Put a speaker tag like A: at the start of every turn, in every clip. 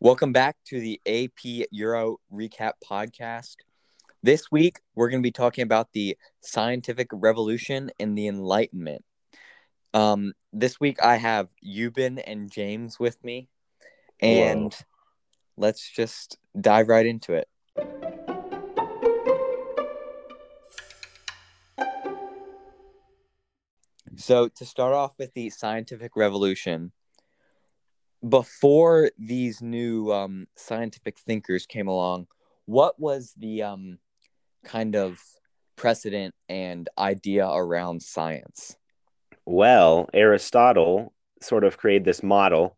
A: Welcome back to the AP Euro Recap Podcast. This week, we're going to be talking about the scientific revolution and the Enlightenment. Um, this week, I have Yubin and James with me, and
B: Hello.
A: let's just dive right into it. So, to start off with the scientific revolution, before these new um, scientific thinkers came along, what was the um, kind of precedent and idea around science?
B: Well, Aristotle sort of created this model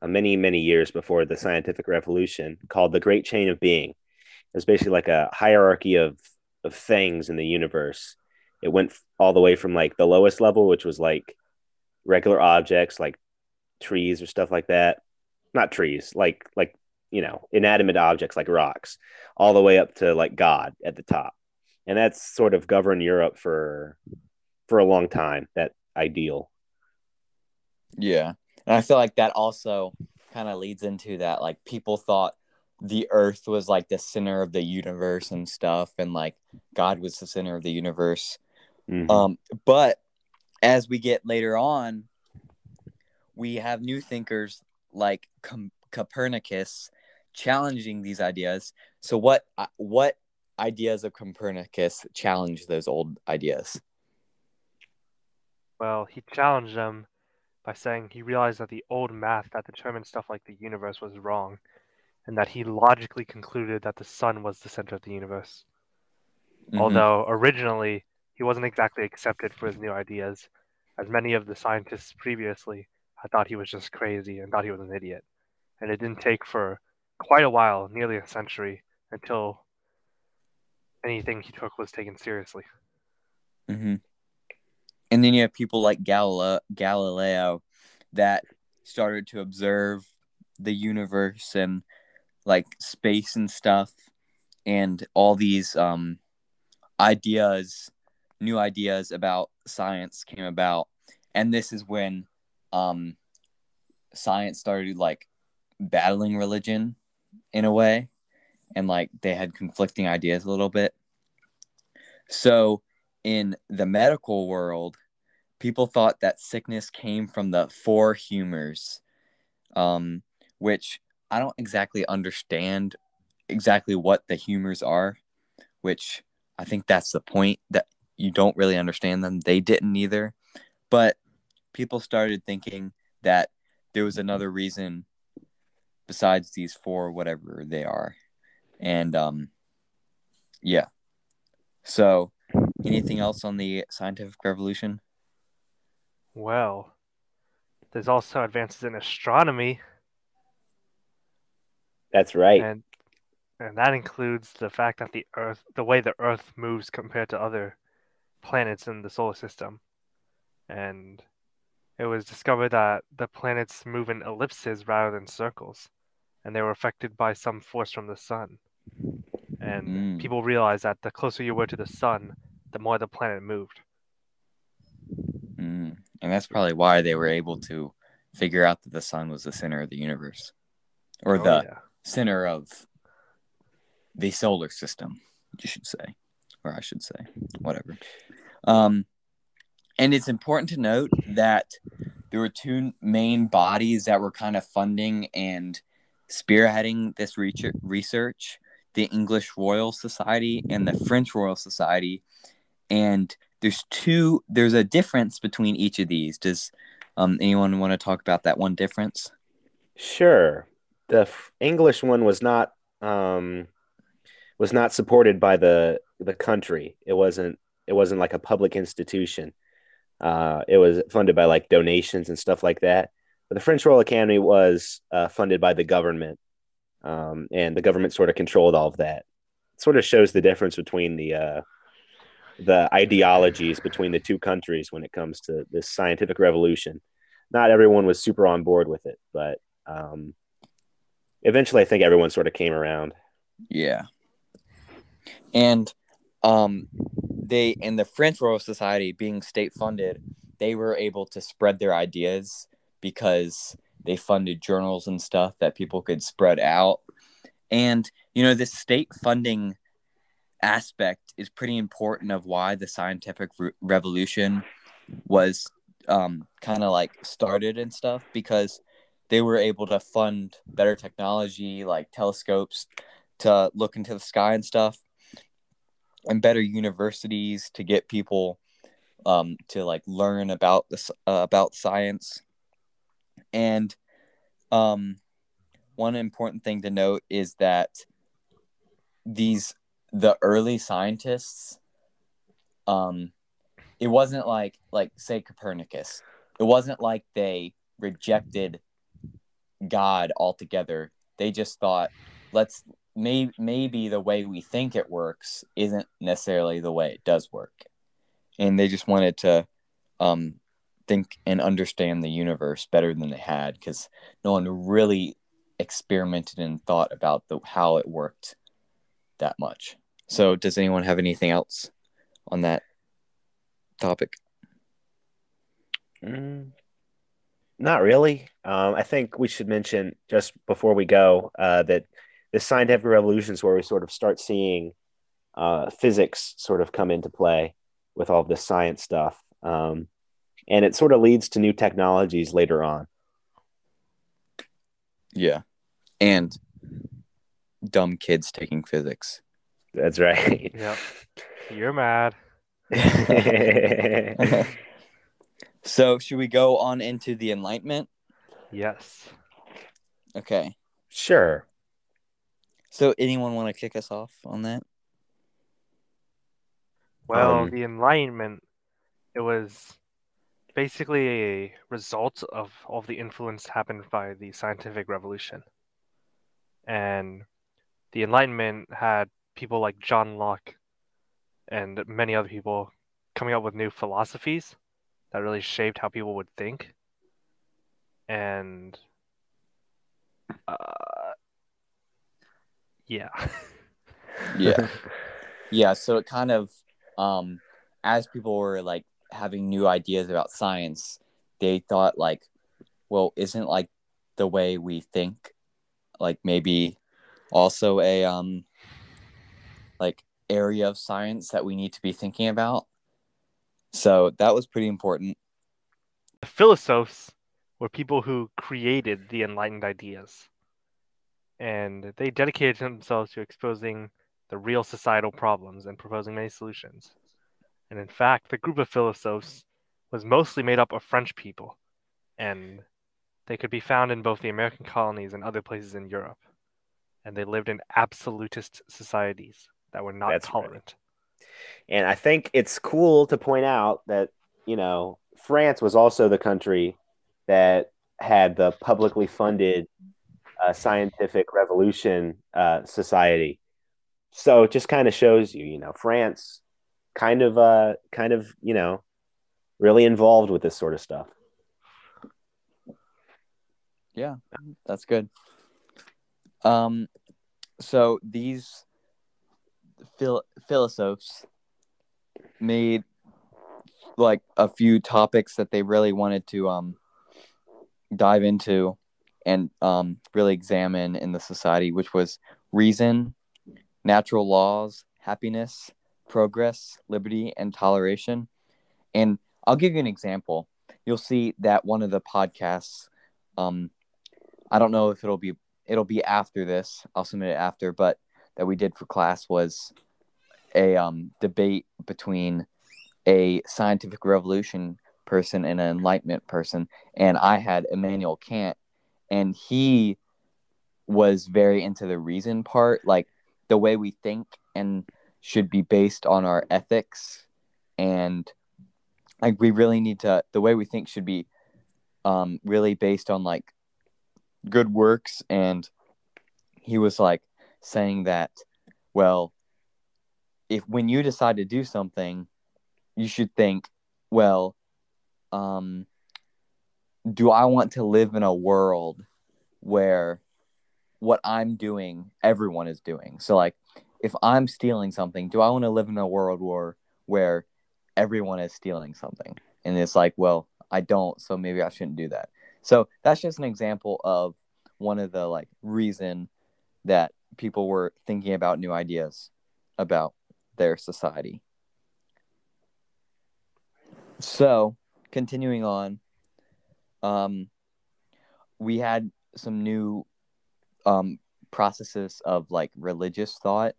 B: uh, many, many years before the scientific revolution called the Great Chain of Being. It was basically like a hierarchy of, of things in the universe. It went all the way from like the lowest level, which was like regular objects like trees or stuff like that. Not trees, like like you know, inanimate objects like rocks, all the way up to like God at the top. And that's sort of governed Europe for for a long time, that ideal.
A: Yeah. And I feel like that also kind of leads into that. Like, people thought the earth was like the center of the universe and stuff, and like God was the center of the universe.
B: Mhm.
A: Um, but as we get later on, we have new thinkers like Com- Copernicus challenging these ideas. So what uh, what ideas of Copernicus challenge those old ideas?
C: Well, he challenged them by saying he realized that the old math that determined stuff like the universe was wrong, and that he logically concluded that the sun was the center of the universe.
A: Mhm.
C: Although originally he wasn't exactly accepted for his new ideas, as many of the scientists previously had thought he was just crazy and thought he was an idiot. And it didn't take for quite a while, nearly a century, until anything he took was taken seriously.
A: hmm And then you have people like Galileo, Galileo that started to observe the universe and like space and stuff, and all these um, ideas, new ideas about science came about, and this is when um, science started like battling religion in a way, and like they had conflicting ideas a little bit. So in the medical world, people thought that sickness came from the four humors, um, which I don't exactly understand exactly what the humors are, which I think that's the point that you don't really understand them. They didn't either. But people started thinking that there was another reason besides these four, whatever they are. And um, yeah. So anything else on the scientific revolution?
C: Well, there's also advances in astronomy,
B: That's right.
C: and and that includes the fact that the Earth, the way the Earth moves compared to other planets in the solar system, and it was discovered that the planets move in ellipses rather than circles, and they were affected by some force from the sun. And
A: Mm.
C: people realized that the closer you were to the sun, the more the planet moved.
A: Mm. And that's probably why they were able to figure out that the sun was the center of the universe or
C: Oh,
A: the
C: yeah.
A: center of the solar system, you should say, or I should say, whatever. Um, and it's important to note that there were two main bodies that were kind of funding and spearheading this research, the English Royal Society and the French Royal Society. And there's two, there's a difference between each of these. Does um, anyone want to talk about that one difference?
B: Sure. The English one was not um was not supported by the the country. It wasn't it wasn't like a public institution. Uh it was funded by like donations and stuff like that. But the French Royal Academy was uh, funded by the government. Um and the government sort of controlled all of that. It sort of shows the difference between the uh the ideologies between the two countries when it comes to this scientific revolution. Not everyone was super on board with it, but um, eventually I think everyone sort of came around.
A: Yeah. And um they in the French Royal Society being state funded, they were able to spread their ideas because they funded journals and stuff that people could spread out. And, you know, this state funding aspect is pretty important of why the scientific re- revolution was um, kind of like started and stuff because they were able to fund better technology like telescopes to look into the sky and stuff and better universities to get people um, to like learn about this uh, about science. And um, one important thing to note is that these the early scientists um it wasn't like like say copernicus. It wasn't like they rejected god altogether. They just thought let's maybe maybe the way we think it works isn't necessarily the way it does work and they just wanted to um think and understand the universe better than they had because no one really experimented and thought about the how it worked that much so, does anyone have anything else on that topic?
B: Mm, not really. Um, I think we should mention just before we go uh, that the scientific revolutions where we sort of start seeing uh, physics sort of come into play with all this science stuff. Um, and it sort of leads to new technologies later on.
A: Yeah. And dumb kids taking physics.
B: That's right.
C: Yep. You're mad.
A: so, should we go on into the Enlightenment?
C: Yes.
A: Okay.
B: Sure.
A: So, anyone want to kick us off on that?
C: Well,
B: Um,
C: the Enlightenment, it was basically a result of all the influence happened by the scientific revolution. And the Enlightenment had people like John Locke and many other people coming up with new philosophies that really shaped how people would think. And uh, yeah.
A: Yeah. yeah. So, it kind of, um, as people were like having new ideas about science, they thought, like, well, isn't like the way we think, like maybe also a, um, like area of science that we need to be thinking about. So that was pretty important.
C: The philosophes were people who created the enlightened ideas. And they dedicated themselves to exposing the real societal problems and proposing many solutions. And in fact, the group of philosophes was mostly made up of French people, and they could be found in both the American colonies and other places in Europe. And they lived in absolutist societies that were not
B: That's right.
C: tolerant.
B: And I think it's cool to point out that, you know, France was also the country that had the publicly funded uh, scientific revolution uh, society. So it just kind of shows you, you know, France kind of, uh, kind of, you know, really involved with this sort of stuff.
A: Yeah, that's good. Um, so these phil- philosophes made like a few topics that they really wanted to um dive into and um really examine in the society, which was reason, natural laws, happiness, progress, liberty, and toleration. And I'll give you an example. You'll see that one of the podcasts, um, I don't know if it'll be it'll be after this. I'll submit it after, but that we did for class was a um, debate between a scientific revolution person and an enlightenment person, and I had Immanuel Kant, and he was very into the reason part, like the way we think and should be based on our ethics, and like we really need to the way we think should be um, really based on like good works, and he was like saying that, well, if when you decide to do something, you should think, well, um, do I want to live in a world where what I'm doing, everyone is doing? So, like, if I'm stealing something, do I want to live in a world where where everyone is stealing something? And it's like, well, I don't, so maybe I shouldn't do that. So that's just an example of one of the like reason that people were thinking about new ideas about their society. So, continuing on, um, we had some new um, processes of like religious thought.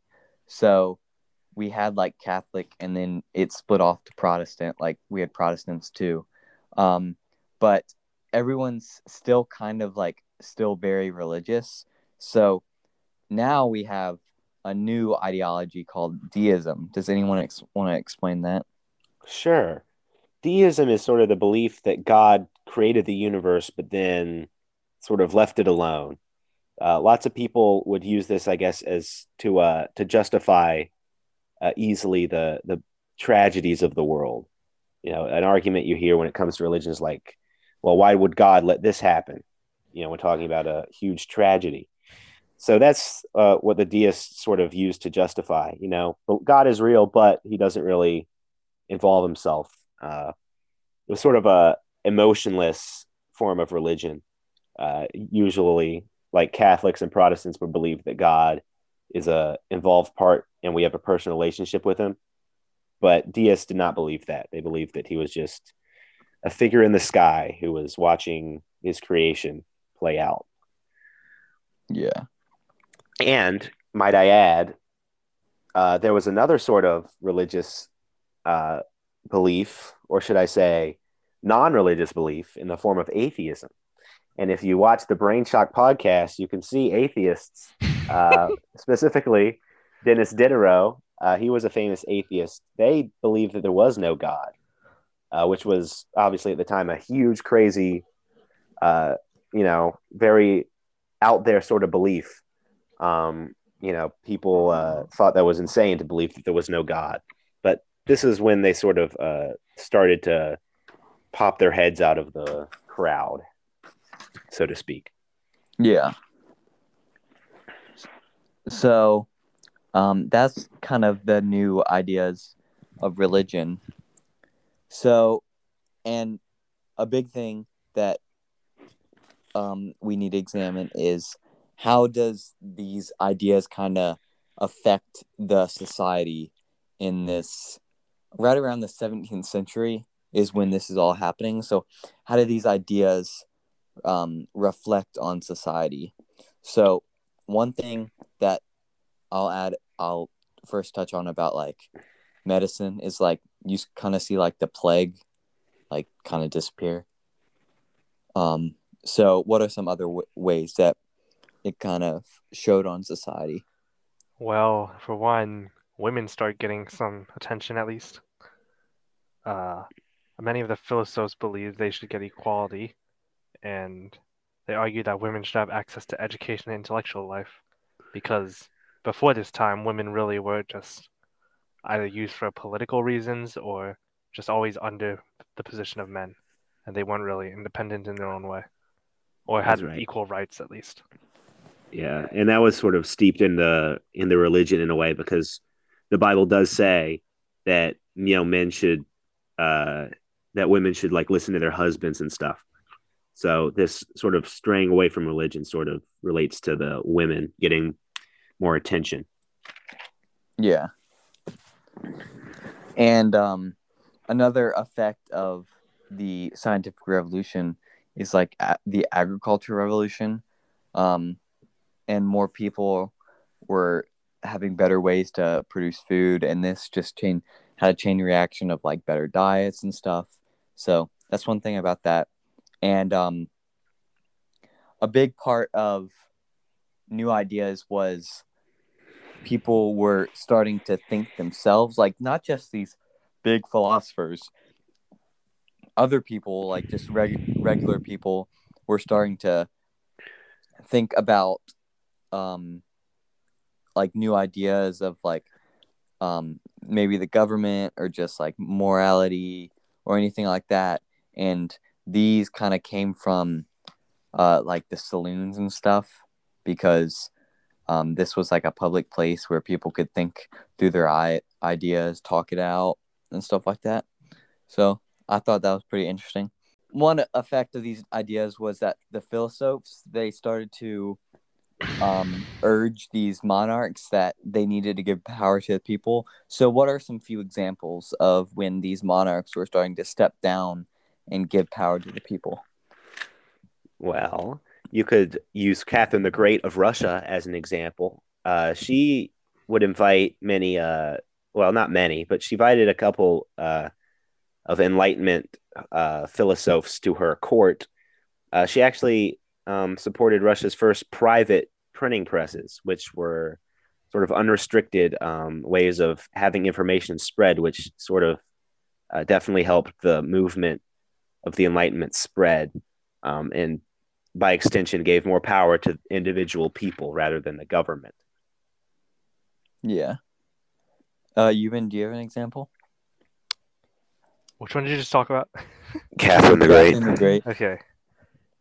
A: So, we had like Catholic, and then it split off to Protestant. Like we had Protestants too, um, but everyone's still kind of like still very religious. So now we have a new ideology called deism. Does anyone ex- want to explain that?
B: Sure. Deism is sort of the belief that God created the universe, but then sort of left it alone. Uh, lots of people would use this, I guess, as to uh, to justify uh, easily the the tragedies of the world. You know, an argument you hear when it comes to religion is like, "Well, why would God let this happen?" You know, we're talking about a huge tragedy. So that's uh, what the deists sort of use to justify. You know, God is real, but He doesn't really involve Himself. Uh, it was sort of a emotionless form of religion. Uh, usually, like Catholics and Protestants would believe that God is a involved part, and we have a personal relationship with Him. But deists did not believe that. They believed that He was just a figure in the sky who was watching His creation play out.
A: Yeah.
B: And might I add, uh, there was another sort of religious uh, belief, or should I say, non religious belief in the form of atheism. And if you watch the Brain Shock podcast, you can see atheists, uh, specifically Denis Diderot. Uh, he was a famous atheist. They believed that there was no God, uh, which was obviously at the time a huge, crazy, uh, you know, very out there sort of belief. Um, you know, people uh, thought that was insane to believe that there was no God. This is when they sort of uh, started to pop their heads out of the crowd, so to speak.
A: Yeah. So, um, that's kind of the new ideas of religion. So, and a big thing that um, we need to examine is how does these ideas kind of affect the society in this right around the 17th century is when this is all happening. So how do these ideas um, reflect on society? So one thing that i'll add i'll first touch on about like medicine is like you kind of see like the plague like kind of disappear. Um so what are some other w- ways that it kind of showed on society?
C: Well, for one, women start getting some attention at least. Uh, many of the philosophers believe they should get equality, and they argue that women should have access to education and intellectual life, because before this time, women really were just either used for political reasons or just always under the position of men, and they weren't really independent in their own way, or had
B: right.
C: equal rights at least.
B: Yeah, and that was sort of steeped in the in the religion in a way because the Bible does say that you know men should uh that women should like listen to their husbands and stuff. So this sort of straying away from religion sort of relates to the women getting more attention.
A: Yeah. And um, another effect of the scientific revolution is like a- the agriculture revolution. Um, and more people were having better ways to produce food. And this just chain had a chain reaction of like better diets and stuff. So that's one thing about that. And um, a big part of new ideas was people were starting to think themselves like not just these big philosophers other people like just reg- regular people were starting to think about um like new ideas of like um maybe the government or just like morality or anything like that and these kind of came from uh like the saloons and stuff because um, this was like a public place where people could think through their I- ideas, talk it out, and stuff like that. So I thought that was pretty interesting. one effect of these ideas was that the philosophes they started to um, urge these monarchs that they needed to give power to the people. So, what are some few examples of when these monarchs were starting to step down and give power to the people?
B: Well, you could use Catherine the Great of Russia as an example. Uh, she would invite many, uh, well, not many, but she invited a couple uh, of Enlightenment uh, philosophers to her court. Uh, she actually um, supported Russia's first private printing presses, which were sort of unrestricted um, ways of having information spread, which sort of uh, definitely helped the movement of the Enlightenment spread, um, and by extension, gave more power to individual people rather than the government.
A: Yeah. Uh, Ewan, do you have an example?
C: Which one did you just talk about?
B: Catherine the Great.
A: Catherine the Great.
C: okay.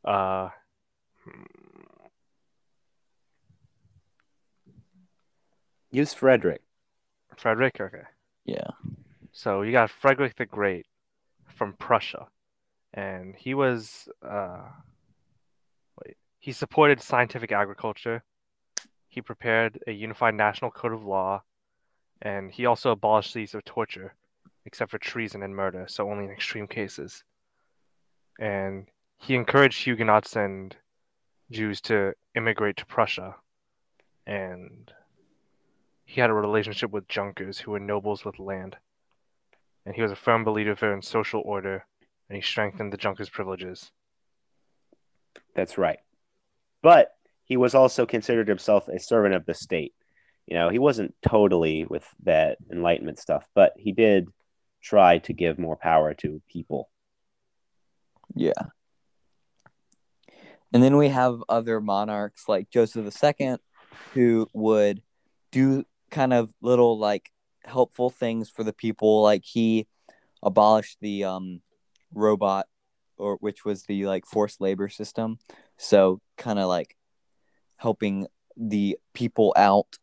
C: Uh,
B: Use Frederick.
C: Frederick. Okay.
A: Yeah.
C: So you got Frederick the Great from Prussia, and he was uh, wait, he supported scientific agriculture. He prepared a unified national code of law, and he also abolished the use of torture, except for treason and murder, so only in extreme cases. And he encouraged Huguenots and Jews to immigrate to Prussia, and he had a relationship with Junkers, who were nobles with land. And he was a firm believer in social order, and he strengthened the Junkers' privileges.
B: That's right. But he was also considered himself a servant of the state. You know, he wasn't totally with that Enlightenment stuff, but he did try to give more power to people.
A: Yeah. And then we have other monarchs like Joseph II who would do kind of little like helpful things for the people like he abolished the um robot or which was the like forced labor system. So kind of like helping the people out.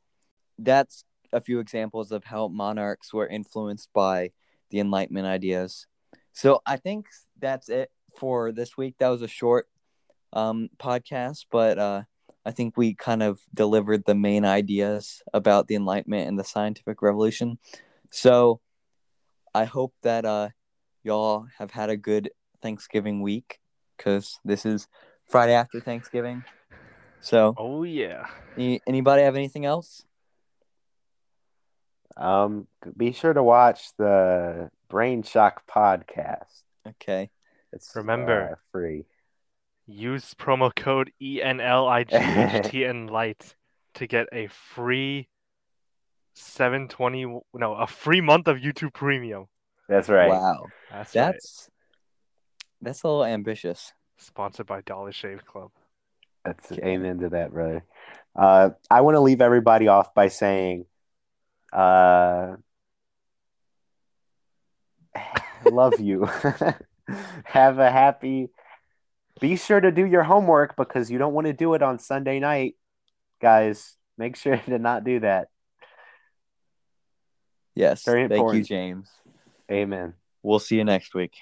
A: That's a few examples of how monarchs were influenced by the enlightenment ideas. So i think that's it for this week. That was a short um podcast but uh I think we kind of delivered the main ideas about the Enlightenment and the scientific revolution. So I hope that uh, y'all have had a good Thanksgiving week because this is Friday after Thanksgiving. So,
C: oh yeah.
A: Any, anybody have anything else?
B: Um, be sure to watch the Brain Shock podcast.
A: Okay.
B: It's
C: remember
B: uh, free.
C: Use promo code ENLIGHTN Light to get a free 720 no, a free month of YouTube Premium.
B: That's right.
A: Wow.
C: That's,
A: That's right. that's a little ambitious.
C: Sponsored by Dollar Shave Club.
B: That's amen to that, brother. Uh, I want to leave everybody off by saying, uh, love you. Have a happy be sure to do your homework because you don't want to do it on Sunday night, guys. Make sure to not do that.
A: Yes. Very thank important. you, James.
B: Amen.
A: We'll see you next week.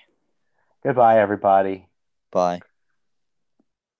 B: Goodbye, everybody.
A: Bye.